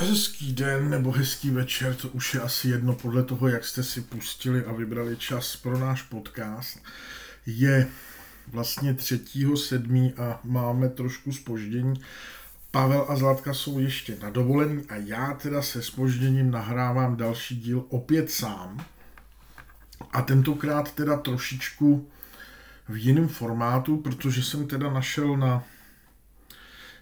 Hezký den nebo hezký večer, to už je asi jedno podle toho, jak jste si pustili a vybrali čas pro náš podcast. Je vlastně třetího sedmí a máme trošku spoždění. Pavel a Zlatka jsou ještě na dovolení a já teda se spožděním nahrávám další díl opět sám. A tentokrát teda trošičku v jiném formátu, protože jsem teda našel na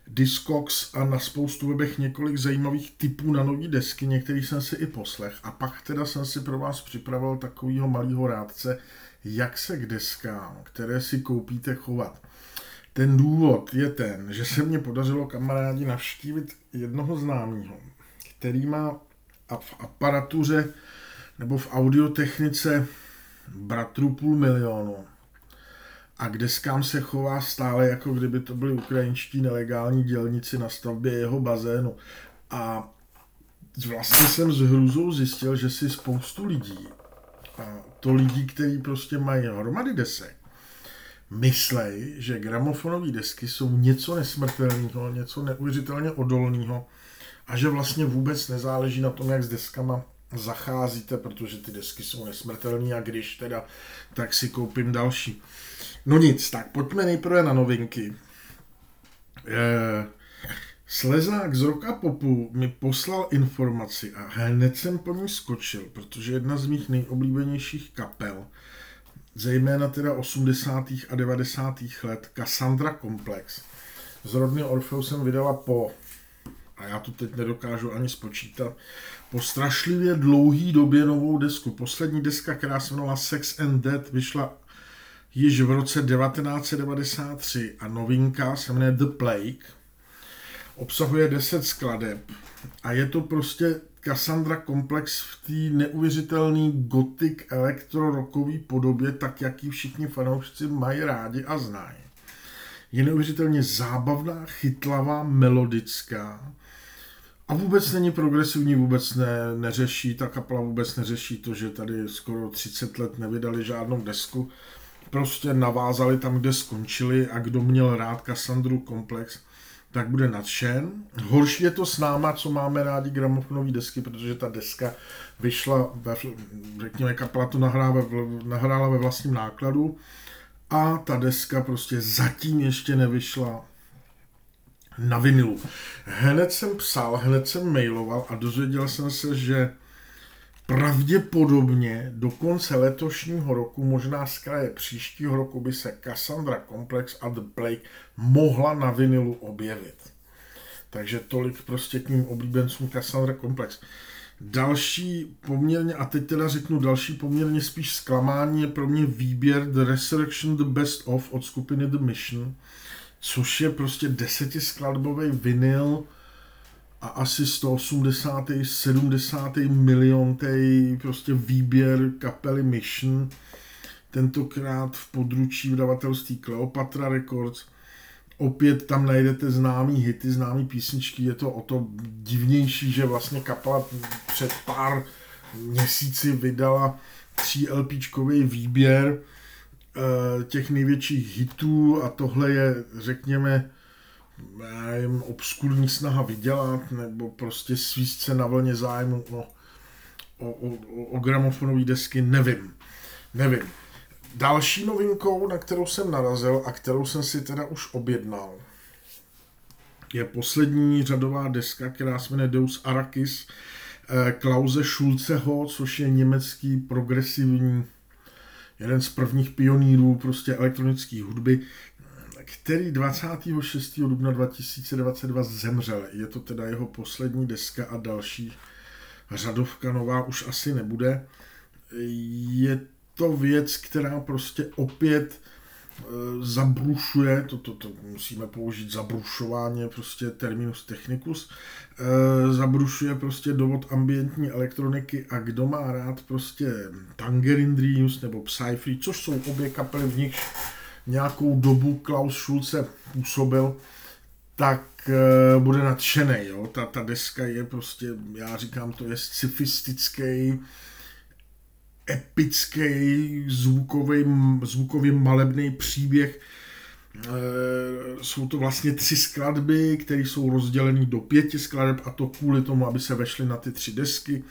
Discogs a na spoustu webech několik zajímavých typů na nové desky, některý jsem si i poslech. A pak teda jsem si pro vás připravil takovýho malého rádce, jak se k deskám, které si koupíte, chovat. Ten důvod je ten, že se mně podařilo kamarádi navštívit jednoho známého, který má v aparatuře nebo v audiotechnice bratru půl milionu a k deskám se chová stále, jako kdyby to byli ukrajinští nelegální dělníci na stavbě jeho bazénu. A vlastně jsem s hrůzou zjistil, že si spoustu lidí, a to lidí, kteří prostě mají hromady desek, myslej, že gramofonové desky jsou něco nesmrtelného, něco neuvěřitelně odolného a že vlastně vůbec nezáleží na tom, jak s deskama zacházíte, protože ty desky jsou nesmrtelné a když teda, tak si koupím další. No nic, tak pojďme nejprve na novinky. Slezák z Roka Popu mi poslal informaci a hned jsem po ní skočil, protože jedna z mých nejoblíbenějších kapel, zejména teda 80. a 90. let, Cassandra Complex, z rodny Orfeu jsem vydala po, a já to teď nedokážu ani spočítat, po strašlivě dlouhý době novou desku. Poslední deska, která se jmenovala Sex and Death, vyšla již v roce 1993 a novinka se jmenuje The Plague. Obsahuje 10 skladeb a je to prostě Cassandra Komplex v té neuvěřitelné gothic elektrorokový podobě, tak jak ji všichni fanoušci mají rádi a znají. Je neuvěřitelně zábavná, chytlavá, melodická a vůbec není progresivní, vůbec ne, neřeší, ta kapela vůbec neřeší to, že tady skoro 30 let nevydali žádnou desku. Prostě navázali tam, kde skončili a kdo měl rád Cassandru Komplex, tak bude nadšen. Horší je to s náma, co máme rádi gramofonové desky, protože ta deska vyšla, ve, řekněme, kapela to nahrála, nahrála ve vlastním nákladu. A ta deska prostě zatím ještě nevyšla na vinilu. Hned jsem psal, hned jsem mailoval a dozvěděl jsem se, že Pravděpodobně do konce letošního roku, možná z kraje příštího roku, by se Cassandra Complex a The Plague mohla na vinilu objevit. Takže tolik prostě k mým oblíbencům Cassandra Complex. Další poměrně, a teď teda řeknu další poměrně spíš zklamání, je pro mě výběr The Resurrection The Best Of od skupiny The Mission, což je prostě desetiskladbový vinyl, a asi 180. 70. miliontý prostě výběr kapely Mission, tentokrát v područí vydavatelství Cleopatra Records. Opět tam najdete známý hity, známý písničky, je to o to divnější, že vlastně kapela před pár měsíci vydala 3 LPčkový výběr těch největších hitů a tohle je, řekněme, nevím, obskurní snaha vydělat, nebo prostě svíst se na vlně zájmu o, o, o, o gramofonové desky, nevím. Nevím. Další novinkou, na kterou jsem narazil a kterou jsem si teda už objednal, je poslední řadová deska, která se jmenuje Deus Arrakis eh, Klause Schulzeho, což je německý progresivní, jeden z prvních pionýrů prostě elektronické hudby, který 26. dubna 2022 zemřel. Je to teda jeho poslední deska a další řadovka nová už asi nebude. Je to věc, která prostě opět zabrušuje, to, to, to musíme použít zabrušování, prostě terminus technicus, e, zabrušuje prostě dovod ambientní elektroniky a kdo má rád prostě Tangerine Dreams nebo Psyfree, což jsou obě kapely, v nich nějakou dobu Klaus Schulze působil, tak uh, bude nadšený. Jo? Ta, ta deska je prostě, já říkám, to je scifistický, epický, zvukový, zvukový malebný příběh jsou to vlastně tři skladby, které jsou rozděleny do pěti skladeb a to kvůli tomu, aby se vešly na ty tři desky.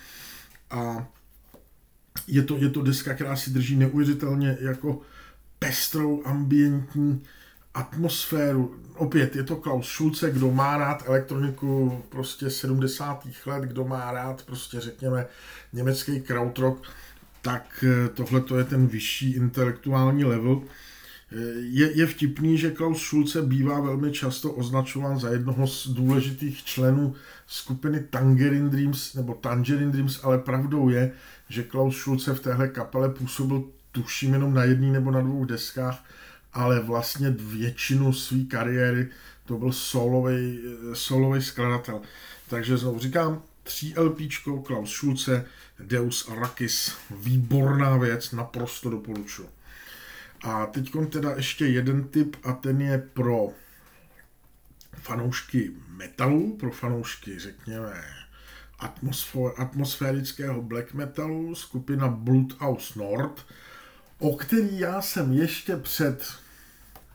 A je to, je to deska, která si drží neuvěřitelně jako pestrou ambientní atmosféru. Opět je to Klaus Schulze, kdo má rád elektroniku prostě 70. let, kdo má rád prostě řekněme německý krautrock, tak eh, tohle to je ten vyšší intelektuální level. Eh, je, je vtipný, že Klaus Schulze bývá velmi často označován za jednoho z důležitých členů skupiny Tangerine Dreams nebo Tangerine Dreams, ale pravdou je, že Klaus Schulze v téhle kapele působil tuším jenom na jedné nebo na dvou deskách, ale vlastně většinu své kariéry to byl solový, solový skladatel. Takže znovu říkám, 3 LP Klaus Schulze, Deus Arrakis, výborná věc, naprosto doporučuji. A teď teda ještě jeden tip a ten je pro fanoušky metalu, pro fanoušky, řekněme, atmosférického black metalu, skupina Bloodhouse Nord, o který já jsem ještě před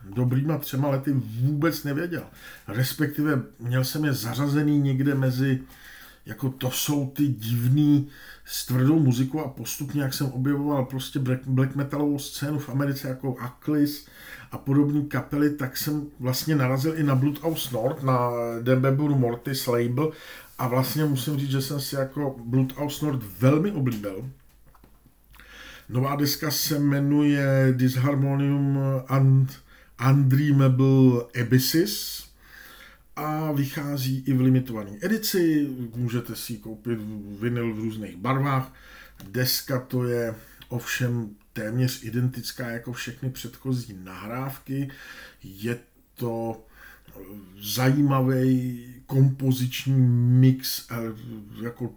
dobrýma třema lety vůbec nevěděl. Respektive měl jsem je zařazený někde mezi, jako to jsou ty divný s tvrdou muzikou a postupně, jak jsem objevoval prostě black, black metalovou scénu v Americe jako Aklis a podobné kapely, tak jsem vlastně narazil i na Bloodhouse Nord, na Dembebur Mortis label a vlastně musím říct, že jsem si jako Bloodhouse Nord velmi oblíbil. Nová deska se jmenuje Disharmonium and Undreamable Abysses a vychází i v limitované edici. Můžete si koupit vinyl v různých barvách. Deska to je ovšem téměř identická jako všechny předchozí nahrávky. Je to zajímavý kompoziční mix eh, jako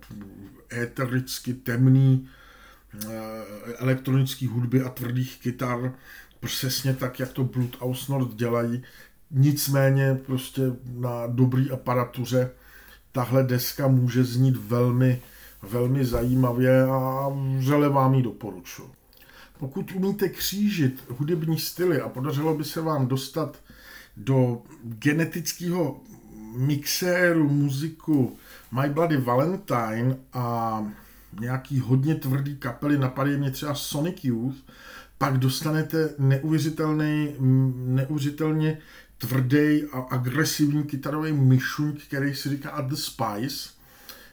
étericky temný eh, elektronické hudby a tvrdých kytar přesně tak, jak to Bloodhouse Nord dělají. Nicméně prostě na dobrý aparatuře tahle deska může znít velmi, velmi zajímavě a vřele vám ji doporučuji. Pokud umíte křížit hudební styly a podařilo by se vám dostat do genetického mixéru muziku My Bloody Valentine a nějaký hodně tvrdý kapely, napadají mě třeba Sonic Youth, pak dostanete neuvěřitelný, neuvěřitelně tvrdý a agresivní kytarový myšuň, který si říká The Spice.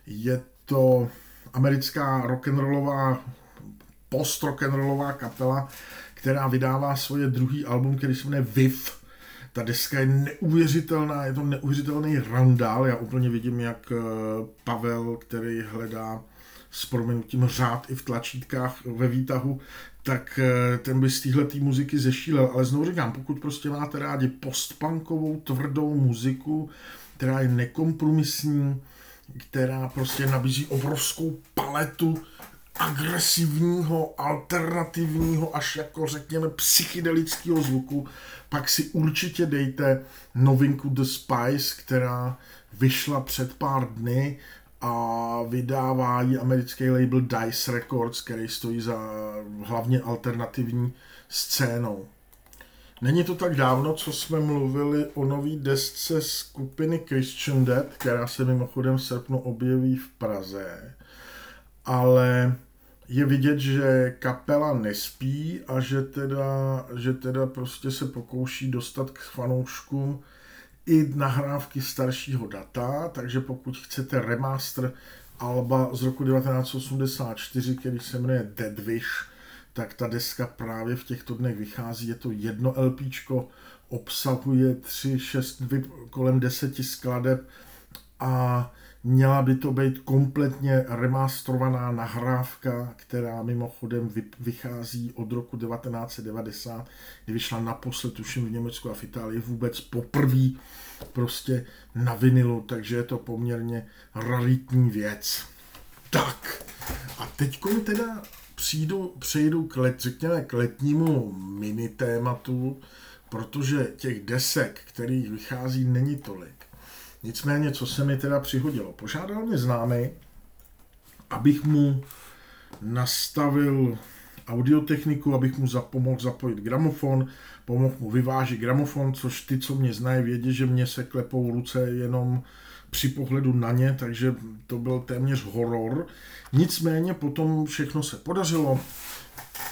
Je to americká rock'n'rollová, post rock'n'rollová kapela, která vydává svoje druhý album, který se jmenuje Viv. Ta deska je neuvěřitelná, je to neuvěřitelný randál. Já úplně vidím, jak eh, Pavel, který hledá s proměnutím řád i v tlačítkách ve výtahu, tak eh, ten by z téhle muziky zešílel. Ale znovu říkám, pokud prostě máte rádi postpunkovou, tvrdou muziku, která je nekompromisní, která prostě nabízí obrovskou paletu agresivního, alternativního, až jako řekněme psychedelického zvuku, pak si určitě dejte novinku The Spice, která vyšla před pár dny a vydává ji americký label Dice Records, který stojí za hlavně alternativní scénou. Není to tak dávno, co jsme mluvili o nový desce skupiny Christian Dead, která se mimochodem v srpnu objeví v Praze. Ale je vidět, že kapela nespí a že teda, že teda prostě se pokouší dostat k fanouškům i nahrávky staršího data, takže pokud chcete remaster Alba z roku 1984, který se jmenuje Dead Wish, tak ta deska právě v těchto dnech vychází. Je to jedno LPčko, obsahuje 3, 6, kolem 10 skladeb a Měla by to být kompletně remastrovaná nahrávka, která mimochodem vychází od roku 1990, kdy vyšla naposled, tuším v Německu a v Itálii vůbec poprvé prostě na vinilu, takže je to poměrně raritní věc. Tak, a teď teda přijdu, přejdu k, let, řekněme, k letnímu mini tématu, protože těch desek, kterých vychází, není tolik. Nicméně, co se mi teda přihodilo? Požádal mě známý, abych mu nastavil audiotechniku, abych mu pomohl zapojit gramofon, pomohl mu vyvážit gramofon, což ty, co mě znají, vědí, že mě se klepou ruce jenom při pohledu na ně, takže to byl téměř horor. Nicméně potom všechno se podařilo,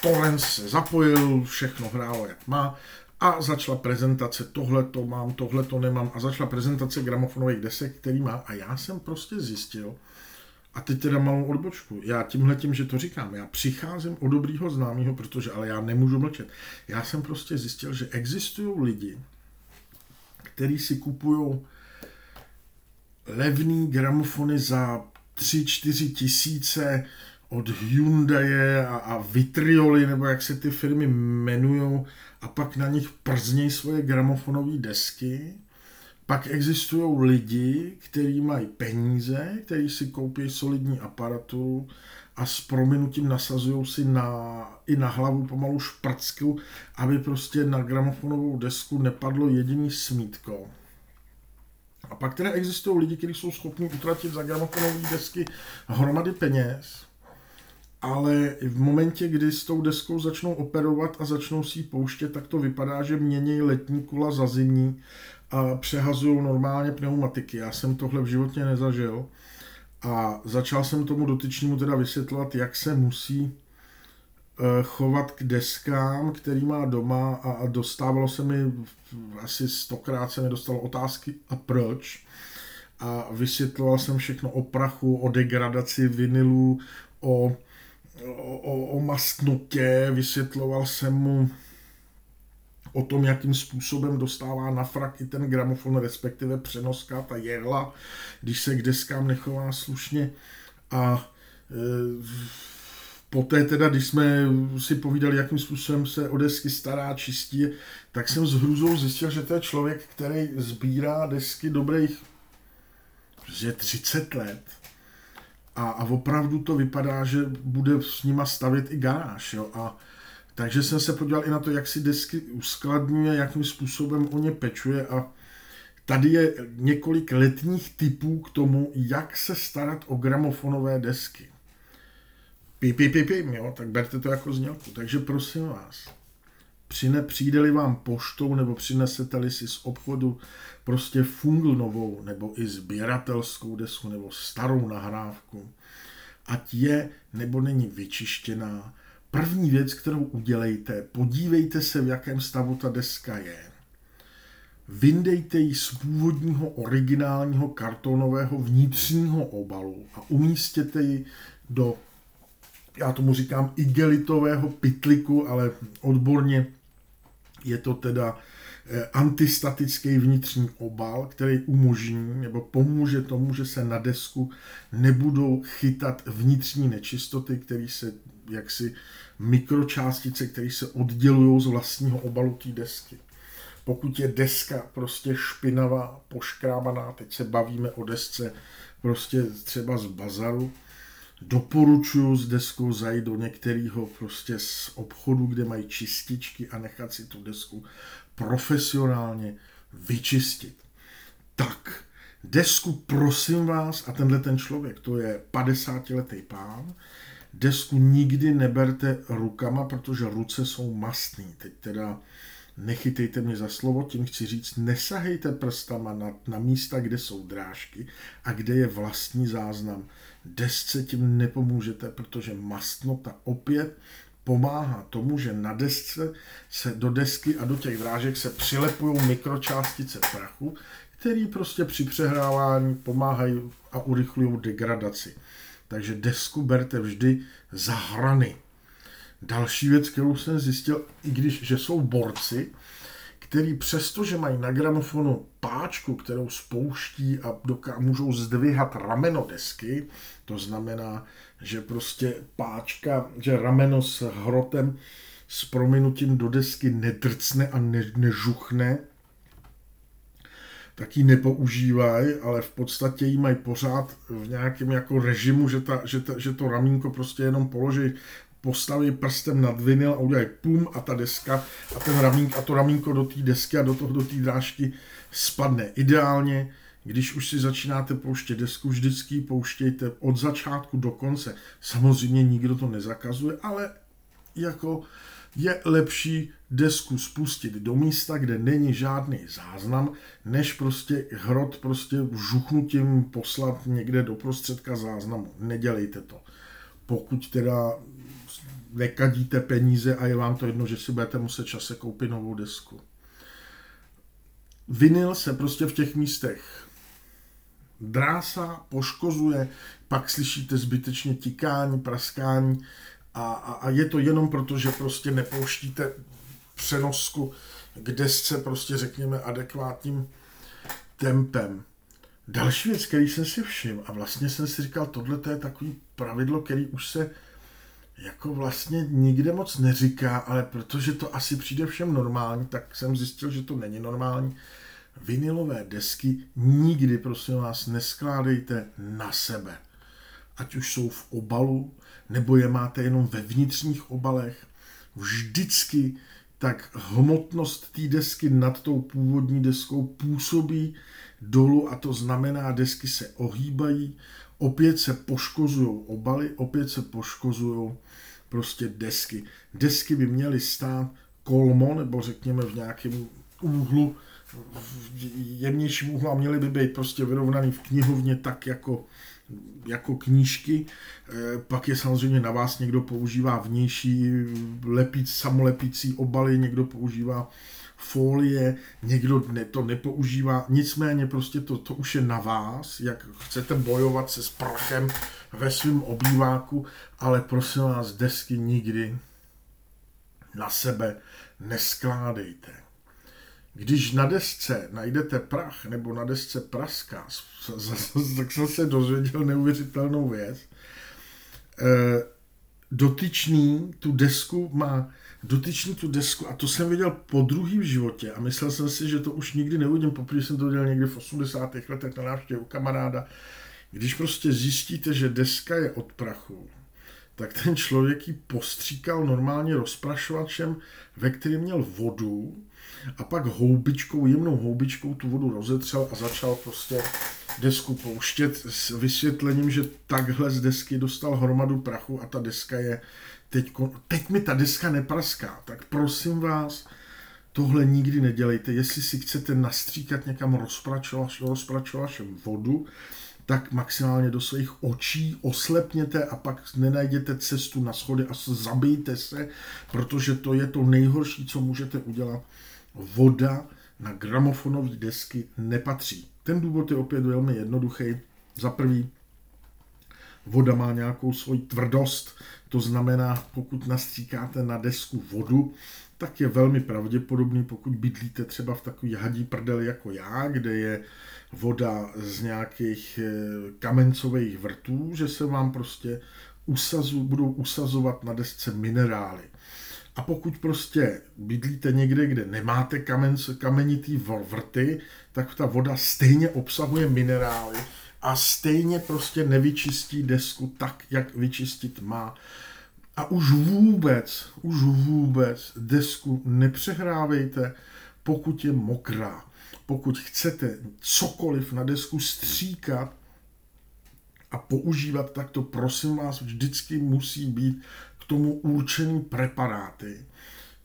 Torrent se zapojil, všechno hrálo jak má a začala prezentace, tohle to mám, tohle to nemám a začala prezentace gramofonových desek, který má a já jsem prostě zjistil, a teď teda malou odbočku. Já tímhle tím, že to říkám, já přicházím o dobrýho známého, protože ale já nemůžu mlčet. Já jsem prostě zjistil, že existují lidi, kteří si kupují levný gramofony za 3-4 tisíce od Hyundai a, a Vitrioli, nebo jak se ty firmy jmenují, a pak na nich prznějí svoje gramofonové desky. Pak existují lidi, kteří mají peníze, kteří si koupí solidní aparaturu a s prominutím nasazují si na, i na hlavu pomalu šprcku, aby prostě na gramofonovou desku nepadlo jediný smítko. A pak teda existují lidi, kteří jsou schopni utratit za gramofonové desky hromady peněz, ale v momentě, kdy s tou deskou začnou operovat a začnou si ji pouštět, tak to vypadá, že mění letní kula za zimní a přehazují normálně pneumatiky. Já jsem tohle v životě nezažil a začal jsem tomu dotyčnímu teda vysvětlovat, jak se musí eh, chovat k deskám, který má doma a dostávalo se mi asi stokrát se mi dostalo otázky a proč a vysvětloval jsem všechno o prachu, o degradaci vinilů, o o, o mastnotě, vysvětloval jsem mu o tom, jakým způsobem dostává na frak i ten gramofon, respektive přenoska, ta jehla, když se k deskám nechová slušně. A e, poté teda, když jsme si povídali, jakým způsobem se o desky stará, čistí, tak jsem s hrůzou zjistil, že to je člověk, který sbírá desky dobrých že 30 let a, a opravdu to vypadá, že bude s nima stavět i garáž. Jo? A, takže jsem se podíval i na to, jak si desky uskladňuje, jakým způsobem o ně pečuje a tady je několik letních typů k tomu, jak se starat o gramofonové desky. Pip, pip, pip, pip, jo, tak berte to jako znělku. Takže prosím vás, přine, přijde-li vám poštou nebo přinesete-li si z obchodu prostě fungl novou nebo i sběratelskou desku nebo starou nahrávku, ať je nebo není vyčištěná, první věc, kterou udělejte, podívejte se, v jakém stavu ta deska je. Vyndejte ji z původního originálního kartonového vnitřního obalu a umístěte ji do, já tomu říkám, igelitového pitliku, ale odborně je to teda antistatický vnitřní obal, který umožní nebo pomůže tomu, že se na desku nebudou chytat vnitřní nečistoty, které se jaksi mikročástice, které se oddělují z vlastního obalu té desky. Pokud je deska prostě špinavá, poškrábaná, teď se bavíme o desce prostě třeba z bazaru, doporučuju s deskou zajít do některého prostě z obchodu, kde mají čističky a nechat si tu desku profesionálně vyčistit. Tak, desku prosím vás, a tenhle ten člověk, to je 50-letý pán, desku nikdy neberte rukama, protože ruce jsou mastný. Teď teda nechytejte mě za slovo, tím chci říct, nesahejte prstama na, na místa, kde jsou drážky a kde je vlastní záznam desce tím nepomůžete, protože mastnota opět pomáhá tomu, že na desce se do desky a do těch drážek se přilepují mikročástice prachu, který prostě při přehrávání pomáhají a urychlují degradaci. Takže desku berte vždy za hrany. Další věc, kterou jsem zjistil, i když, že jsou borci, který přesto, že mají na gramofonu páčku, kterou spouští a doká- můžou zdvihat rameno desky, to znamená, že prostě páčka, že rameno s hrotem s prominutím do desky nedrcne a ne, nežuchne, tak ji nepoužívají, ale v podstatě ji mají pořád v nějakém jako režimu, že, ta, že, ta, že to ramínko prostě jenom položí postaví prstem nad vinyl a udělají pum a ta deska a ten ramínk a to ramínko do té desky a do toho do té drážky spadne. Ideálně, když už si začínáte pouštět desku, vždycky pouštějte od začátku do konce. Samozřejmě nikdo to nezakazuje, ale jako je lepší desku spustit do místa, kde není žádný záznam, než prostě hrot prostě žuchnutím poslat někde do prostředka záznamu. Nedělejte to. Pokud teda nekadíte peníze a je vám to jedno, že si budete muset čase koupit novou desku. Vinyl se prostě v těch místech drása, poškozuje, pak slyšíte zbytečně tikání, praskání a, a, a je to jenom proto, že prostě nepouštíte přenosku k desce prostě řekněme adekvátním tempem. Další věc, který jsem si všiml a vlastně jsem si říkal, tohle to je takový pravidlo, který už se jako vlastně nikde moc neříká, ale protože to asi přijde všem normální, tak jsem zjistil, že to není normální. Vinilové desky nikdy, prosím vás, neskládejte na sebe. Ať už jsou v obalu, nebo je máte jenom ve vnitřních obalech. Vždycky tak hmotnost té desky nad tou původní deskou působí dolů a to znamená, desky se ohýbají, opět se poškozují obaly, opět se poškozují prostě desky. Desky by měly stát kolmo, nebo řekněme v nějakém úhlu, v jemnějším úhlu a měly by být prostě vyrovnaný v knihovně tak jako, jako knížky. E, pak je samozřejmě na vás, někdo používá vnější lepíc, samolepící obaly, někdo používá folie, někdo to nepoužívá, nicméně prostě to, to už je na vás, jak chcete bojovat se s prachem ve svém obýváku, ale prosím vás, desky nikdy na sebe neskládejte. Když na desce najdete prach nebo na desce praská, tak jsem se dozvěděl neuvěřitelnou věc. Eh, dotyčný tu desku má dotyčný tu desku a to jsem viděl po druhý v životě a myslel jsem si, že to už nikdy neuvidím, protože jsem to viděl někdy v 80. letech na návštěvě u kamaráda. Když prostě zjistíte, že deska je od prachu, tak ten člověk ji postříkal normálně rozprašovačem, ve kterém měl vodu a pak houbičkou, jemnou houbičkou tu vodu rozetřel a začal prostě desku pouštět s vysvětlením, že takhle z desky dostal hromadu prachu a ta deska je teď, teď mi ta deska nepraská, tak prosím vás, tohle nikdy nedělejte. Jestli si chcete nastříkat někam rozpračovač, rozpračovačem vodu, tak maximálně do svých očí oslepněte a pak nenajděte cestu na schody a zabijte se, protože to je to nejhorší, co můžete udělat. Voda na gramofonové desky nepatří. Ten důvod je opět velmi jednoduchý. Za prvý, voda má nějakou svoji tvrdost, to znamená, pokud nastříkáte na desku vodu, tak je velmi pravděpodobný, pokud bydlíte třeba v takový hadí prdel jako já, kde je voda z nějakých eh, kamencových vrtů, že se vám prostě usazu, budou usazovat na desce minerály. A pokud prostě bydlíte někde, kde nemáte kamen, kamenitý vrty, tak ta voda stejně obsahuje minerály a stejně prostě nevyčistí desku tak, jak vyčistit má. A už vůbec, už vůbec desku nepřehrávejte, pokud je mokrá. Pokud chcete cokoliv na desku stříkat a používat, tak to prosím vás vždycky musí být tomu určený preparáty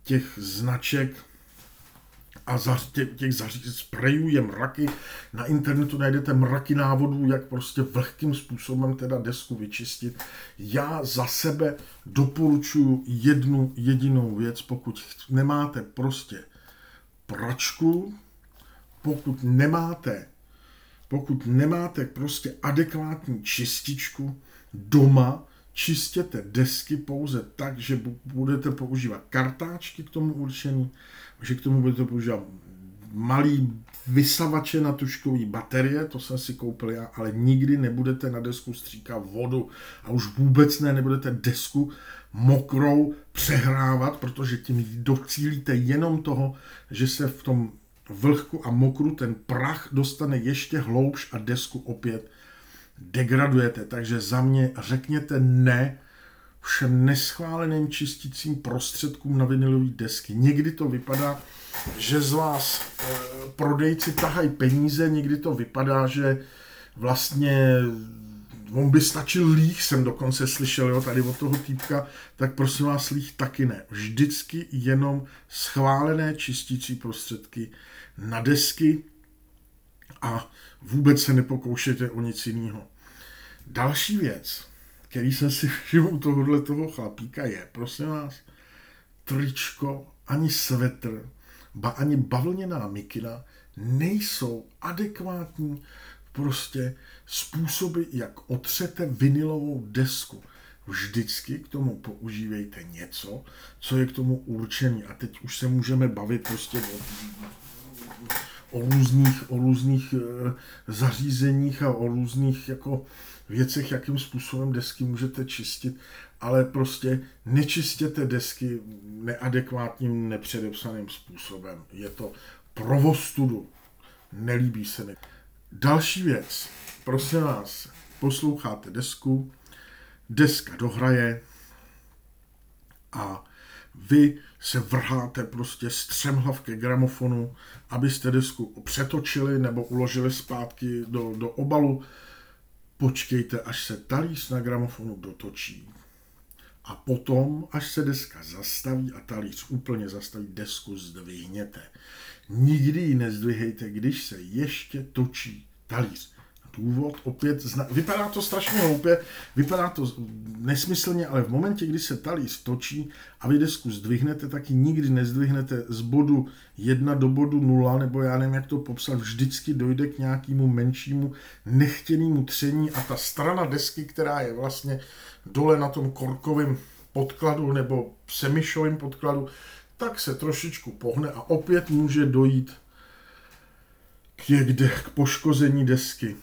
těch značek a za, těch, těch zařízení sprejů je mraky. Na internetu najdete mraky návodů, jak prostě vlhkým způsobem teda desku vyčistit. Já za sebe doporučuji jednu jedinou věc, pokud nemáte prostě pračku, pokud nemáte pokud nemáte prostě adekvátní čističku doma, čistěte desky pouze tak, že budete používat kartáčky k tomu určený, že k tomu budete používat malý vysavače na tuškový baterie, to jsem si koupil já, ale nikdy nebudete na desku stříkat vodu a už vůbec ne, nebudete desku mokrou přehrávat, protože tím docílíte jenom toho, že se v tom vlhku a mokru ten prach dostane ještě hloubš a desku opět degradujete. Takže za mě řekněte ne všem neschváleným čistícím prostředkům na vinilové desky. Někdy to vypadá, že z vás e, prodejci tahají peníze, někdy to vypadá, že vlastně on by stačil líh, jsem dokonce slyšel, jo, tady od toho týpka, tak prosím vás, líh taky ne. Vždycky jenom schválené čistící prostředky na desky a vůbec se nepokoušejte o nic jiného. Další věc, který jsem si všiml u tohohle toho chlapíka je, prosím vás, tričko, ani svetr, ba ani bavlněná mikina nejsou adekvátní prostě způsoby, jak otřete vinilovou desku. Vždycky k tomu používejte něco, co je k tomu určený. A teď už se můžeme bavit prostě o, o různých, o různých e, zařízeních a o různých jako věcech, jakým způsobem desky můžete čistit, ale prostě nečistěte desky neadekvátním, nepředepsaným způsobem. Je to provostudu. Nelíbí se mi. Další věc. Prosím vás, posloucháte desku, deska dohraje a vy se vrháte prostě střemhlav ke gramofonu, abyste desku přetočili nebo uložili zpátky do, do obalu. Počkejte, až se talíř na gramofonu dotočí. A potom, až se deska zastaví a talíř úplně zastaví, desku zdvihněte. Nikdy ji nezdvihejte, když se ještě točí talíř. Důvod opět, zna... vypadá to strašně hloupě, vypadá to nesmyslně, ale v momentě, kdy se talíř točí a vy desku zdvihnete, tak ji nikdy nezdvihnete z bodu 1 do bodu 0, nebo já nevím, jak to popsat, vždycky dojde k nějakému menšímu nechtěnému tření a ta strana desky, která je vlastně dole na tom korkovém podkladu nebo semišovém podkladu, tak se trošičku pohne a opět může dojít k, někde, k poškození desky.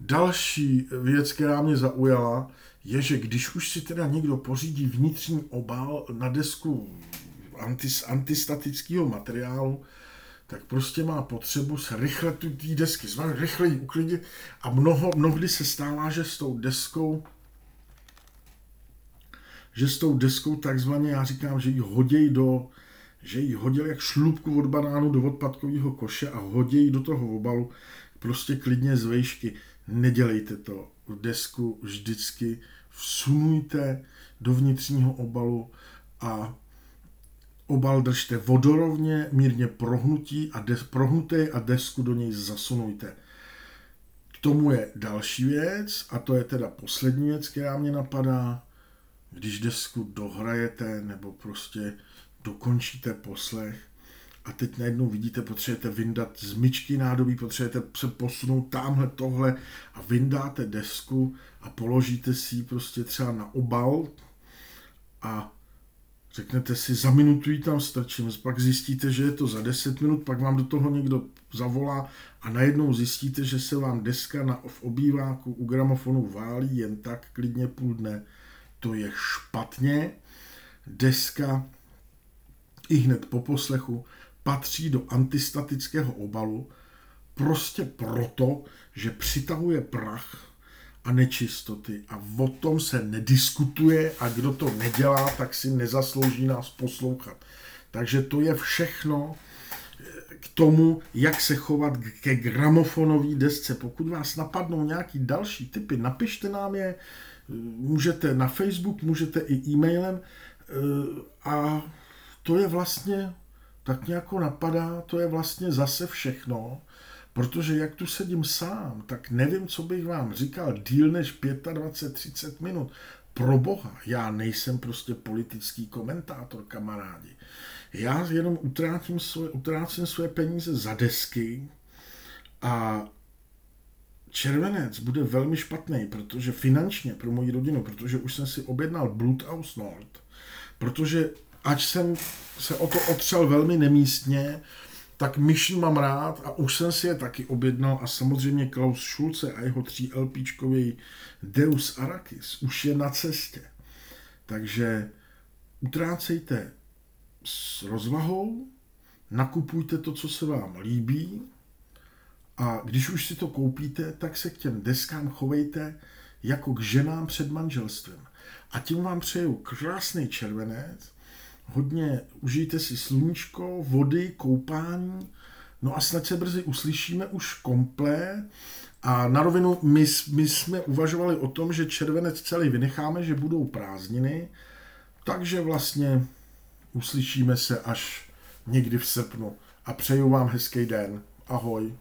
Další věc, která mě zaujala, je, že když už si teda někdo pořídí vnitřní obal na desku antis, antistatického materiálu, tak prostě má potřebu se rychle tu té desky zvát, rychle ji uklidit a mnoho, mnohdy se stává, že s tou deskou že s tou deskou takzvaně, já říkám, že ji hodějí do, že ji hodil jak šlubku od banánu do odpadkového koše a hodějí do toho obalu prostě klidně z vejšky. Nedělejte to. Desku vždycky vsunujte do vnitřního obalu a obal držte vodorovně, mírně prohnutí a des, prohnuté a desku do něj zasunujte. K tomu je další věc a to je teda poslední věc, která mě napadá když desku dohrajete nebo prostě dokončíte poslech a teď najednou vidíte, potřebujete vyndat z myčky nádobí, potřebujete se posunout tamhle tohle a vyndáte desku a položíte si ji prostě třeba na obal a řeknete si, za minutu ji tam strčím, pak zjistíte, že je to za 10 minut, pak vám do toho někdo zavolá a najednou zjistíte, že se vám deska na, v obýváku u gramofonu válí jen tak klidně půl dne to je špatně. Deska i hned po poslechu patří do antistatického obalu prostě proto, že přitahuje prach a nečistoty a o tom se nediskutuje a kdo to nedělá, tak si nezaslouží nás poslouchat. Takže to je všechno eh, k tomu, jak se chovat ke gramofonové desce. Pokud vás napadnou nějaký další typy, napište nám je, můžete na Facebook, můžete i e-mailem eh, a to je vlastně, tak nějak napadá, to je vlastně zase všechno, protože jak tu sedím sám, tak nevím, co bych vám říkal díl než 25-30 minut. Pro boha, já nejsem prostě politický komentátor, kamarádi. Já jenom utrácím svoje, utrácím svoje peníze za desky a červenec bude velmi špatný, protože finančně pro moji rodinu, protože už jsem si objednal Bloodhouse Nord, protože ať jsem se o to otřel velmi nemístně, tak Mission mám rád a už jsem si je taky objednal a samozřejmě Klaus Schulze a jeho 3 LPčkový Deus Arrakis už je na cestě. Takže utrácejte s rozvahou, nakupujte to, co se vám líbí, a když už si to koupíte, tak se k těm deskám chovejte jako k ženám před manželstvím. A tím vám přeju krásný červenec, hodně užijte si sluníčko, vody, koupání, no a snad se brzy uslyšíme už komplé A na rovinu, my, my jsme uvažovali o tom, že červenec celý vynecháme, že budou prázdniny, takže vlastně uslyšíme se až někdy v srpnu. A přeju vám hezký den. Ahoj.